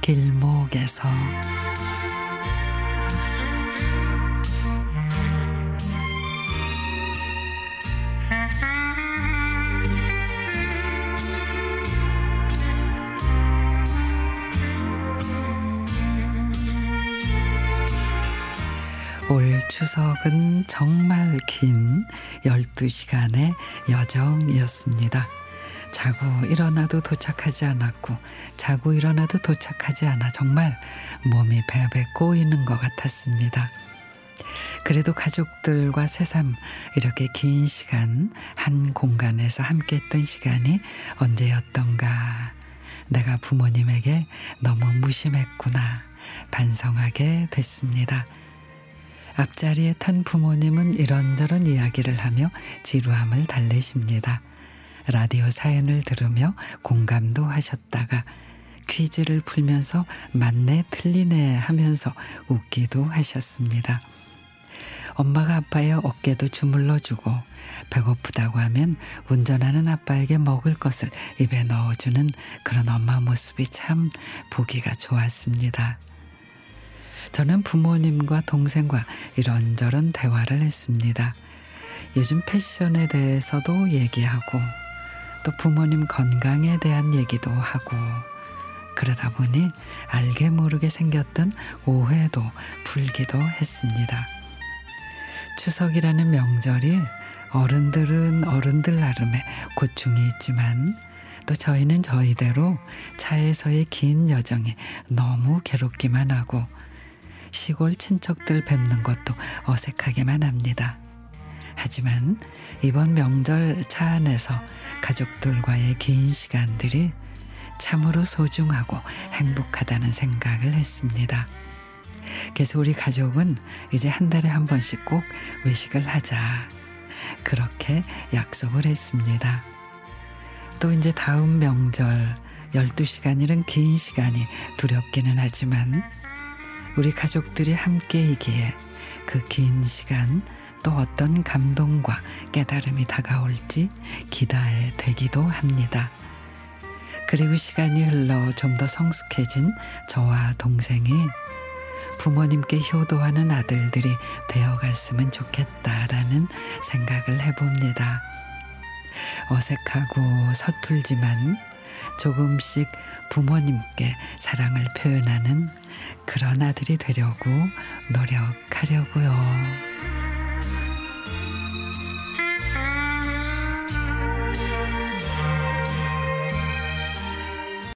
길목에서 올 추석은 정말 긴 12시간의 여정이었습니다. 자고 일어나도 도착하지 않았고 자고 일어나도 도착하지 않아 정말 몸이 베베 꼬이는 것 같았습니다. 그래도 가족들과 새삼 이렇게 긴 시간 한 공간에서 함께 했던 시간이 언제였던가 내가 부모님에게 너무 무심했구나 반성하게 됐습니다. 앞자리에 탄 부모님은 이런저런 이야기를 하며 지루함을 달래십니다. 라디오 사연을 들으며 공감도 하셨다가 퀴즈를 풀면서 맞네 틀리네 하면서 웃기도 하셨습니다. 엄마가 아빠의 어깨도 주물러 주고 배고프다고 하면 운전하는 아빠에게 먹을 것을 입에 넣어주는 그런 엄마 모습이 참 보기가 좋았습니다. 저는 부모님과 동생과 이런저런 대화를 했습니다. 요즘 패션에 대해서도 얘기하고 또 부모님 건강에 대한 얘기도 하고 그러다 보니 알게 모르게 생겼던 오해도 풀기도 했습니다. 추석이라는 명절이 어른들은 어른들 나름의 고충이 있지만 또 저희는 저희대로 차에서의 긴 여정이 너무 괴롭기만 하고 시골 친척들 뵙는 것도 어색하기만 합니다. 하지만 이번 명절 차 안에서 가족들과의 긴 시간들이 참으로 소중하고 행복하다는 생각을 했습니다. 그래서 우리 가족은 이제 한 달에 한 번씩 꼭 외식을 하자. 그렇게 약속을 했습니다. 또 이제 다음 명절 12시간이란 긴 시간이 두렵기는 하지만 우리 가족들이 함께이기에 그 긴 시간 또 어떤 감동과 깨달음이 다가올지 기대해 되기도 합니다. 그리고 시간이 흘러 좀 더 성숙해진 저와 동생이 부모님께 효도하는 아들들이 되어갔으면 좋겠다라는 생각을 해봅니다. 어색하고 서툴지만 조금씩 부모님께 사랑을 표현하는 그런 아들이 되려고 노력하려고요.